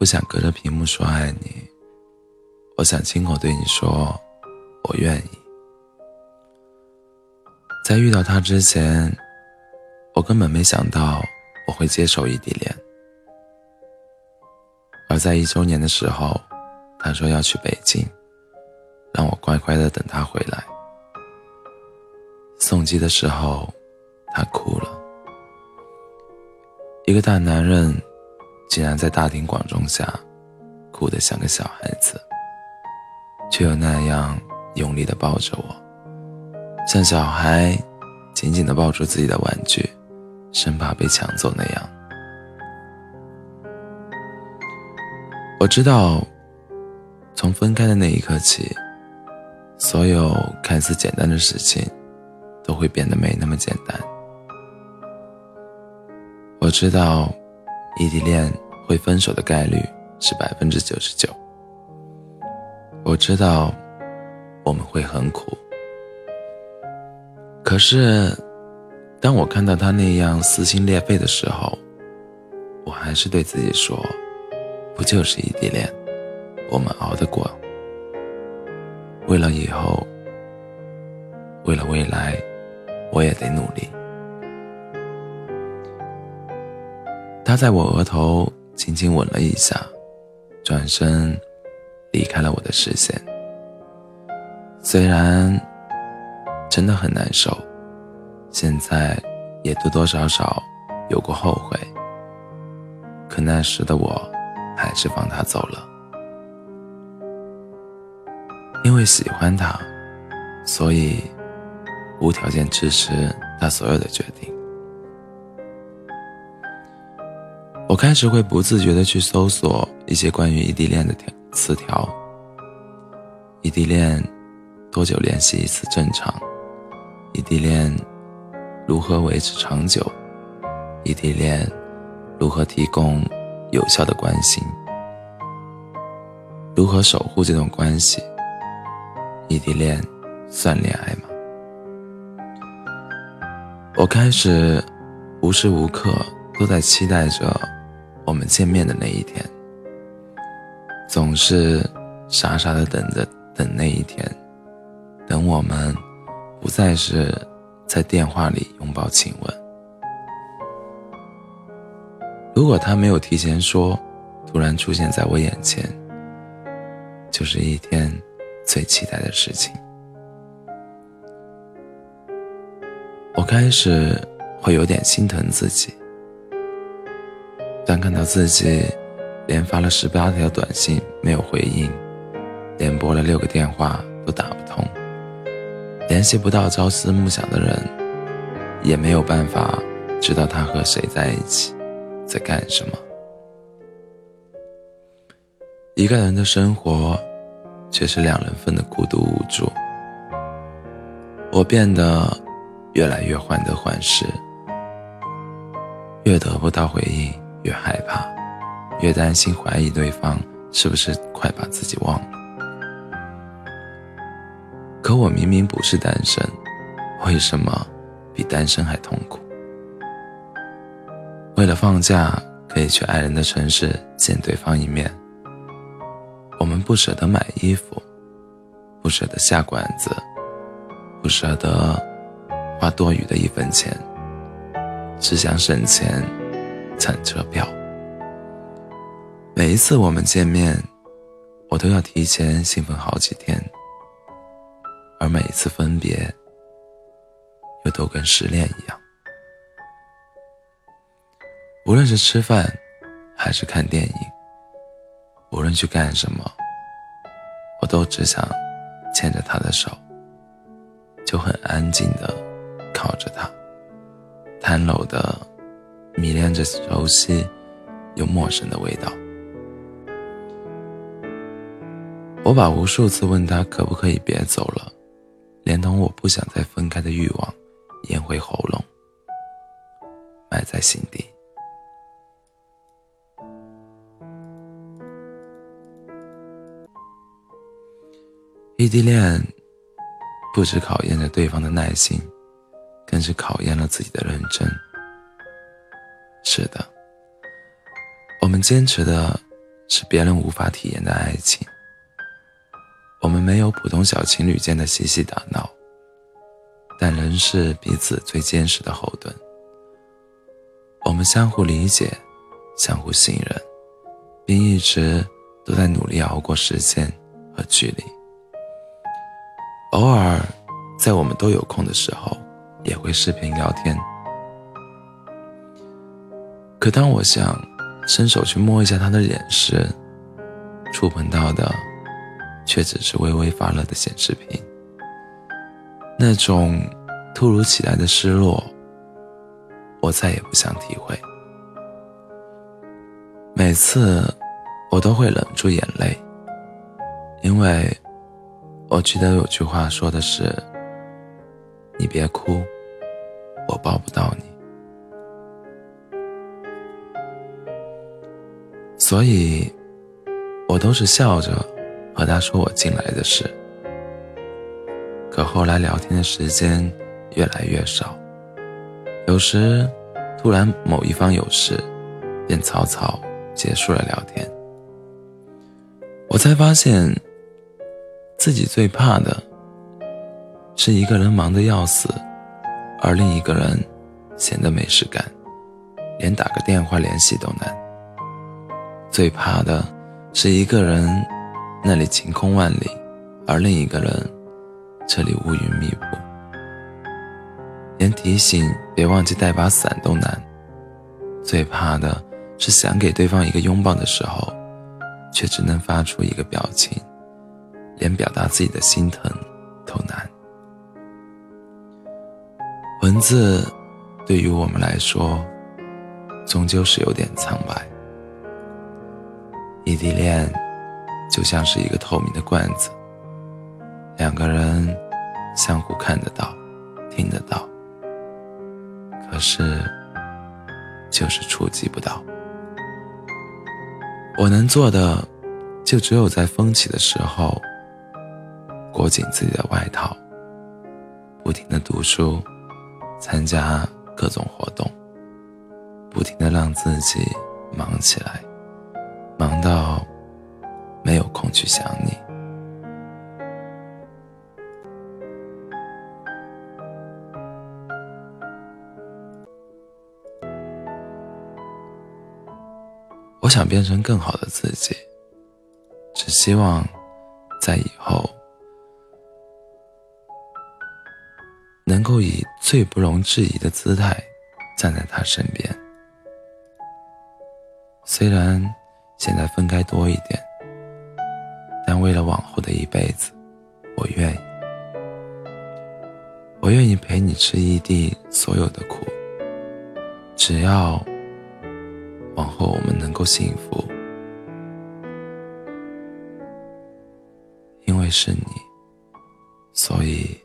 不想隔着屏幕说爱你，我想亲口对你说，我愿意。在遇到他之前，我根本没想到我会接受异地恋。而在一周年的时候，他说要去北京，让我乖乖的等他回来。送机的时候，他哭了。一个大男人。竟然在大庭广众下，哭得像个小孩子，却又那样用力地抱着我，像小孩紧紧地抱住自己的玩具，生怕被抢走那样。我知道，从分开的那一刻起，所有看似简单的事情，都会变得没那么简单。我知道。异地恋会分手的概率是百分之九十九。我知道我们会很苦，可是当我看到他那样撕心裂肺的时候，我还是对自己说：不就是异地恋，我们熬得过。为了以后，为了未来，我也得努力。他在我额头轻轻吻了一下，转身离开了我的视线。虽然真的很难受，现在也多多少少有过后悔，可那时的我还是放他走了，因为喜欢他，所以无条件支持他所有的决定。我开始会不自觉的去搜索一些关于异地恋的条词条。异地恋多久联系一次正常？异地恋如何维持长久？异地恋如何提供有效的关心？如何守护这段关系？异地恋算恋爱吗？我开始无时无刻都在期待着。我们见面的那一天，总是傻傻的等着等那一天，等我们不再是在电话里拥抱亲吻。如果他没有提前说，突然出现在我眼前，就是一天最期待的事情。我开始会有点心疼自己。当看到自己连发了十八条短信没有回应，连拨了六个电话都打不通，联系不到朝思暮想的人，也没有办法知道他和谁在一起，在干什么。一个人的生活，却是两人份的孤独无助。我变得越来越患得患失，越得不到回应。越害怕，越担心怀疑对方是不是快把自己忘了。可我明明不是单身，为什么比单身还痛苦？为了放假可以去爱人的城市见对方一面，我们不舍得买衣服，不舍得下馆子，不舍得花多余的一分钱，只想省钱。餐车票。每一次我们见面，我都要提前兴奋好几天，而每一次分别，又都跟失恋一样。无论是吃饭，还是看电影，无论去干什么，我都只想牵着他的手，就很安静的靠着他，瘫楼的。迷恋着熟悉又陌生的味道，我把无数次问他可不可以别走了，连同我不想再分开的欲望咽回喉咙，埋在心底。异地恋不止考验着对方的耐心，更是考验了自己的认真。是的，我们坚持的是别人无法体验的爱情。我们没有普通小情侣间的嬉戏打闹，但仍是彼此最坚实的后盾。我们相互理解，相互信任，并一直都在努力熬过时间和距离。偶尔，在我们都有空的时候，也会视频聊天。可当我想伸手去摸一下他的脸时，触碰到的。却只是微微发热的显示屏，那种突如其来的失落，我再也不想体会。每次我都会忍住眼泪，因为我记得有句话说的是：“你别哭，我抱不到你。”所以，我都是笑着。和他说我进来的事，可后来聊天的时间越来越少，有时突然某一方有事，便草草结束了聊天。我才发现，自己最怕的是一个人忙得要死，而另一个人闲得没事干，连打个电话联系都难。最怕的是一个人。那里晴空万里，而另一个人，这里乌云密布，连提醒别忘记带把伞都难。最怕的是想给对方一个拥抱的时候，却只能发出一个表情，连表达自己的心疼都难。文字对于我们来说，终究是有点苍白。异地恋。就像是一个透明的罐子，两个人相互看得到、听得到，可是就是触及不到。我能做的，就只有在风起的时候，裹紧自己的外套，不停的读书，参加各种活动，不停的让自己忙起来，忙到。没有空去想你。我想变成更好的自己，只希望在以后能够以最不容置疑的姿态站在他身边。虽然现在分开多一点。但为了往后的一辈子，我愿意，我愿意陪你吃异地所有的苦，只要往后我们能够幸福，因为是你，所以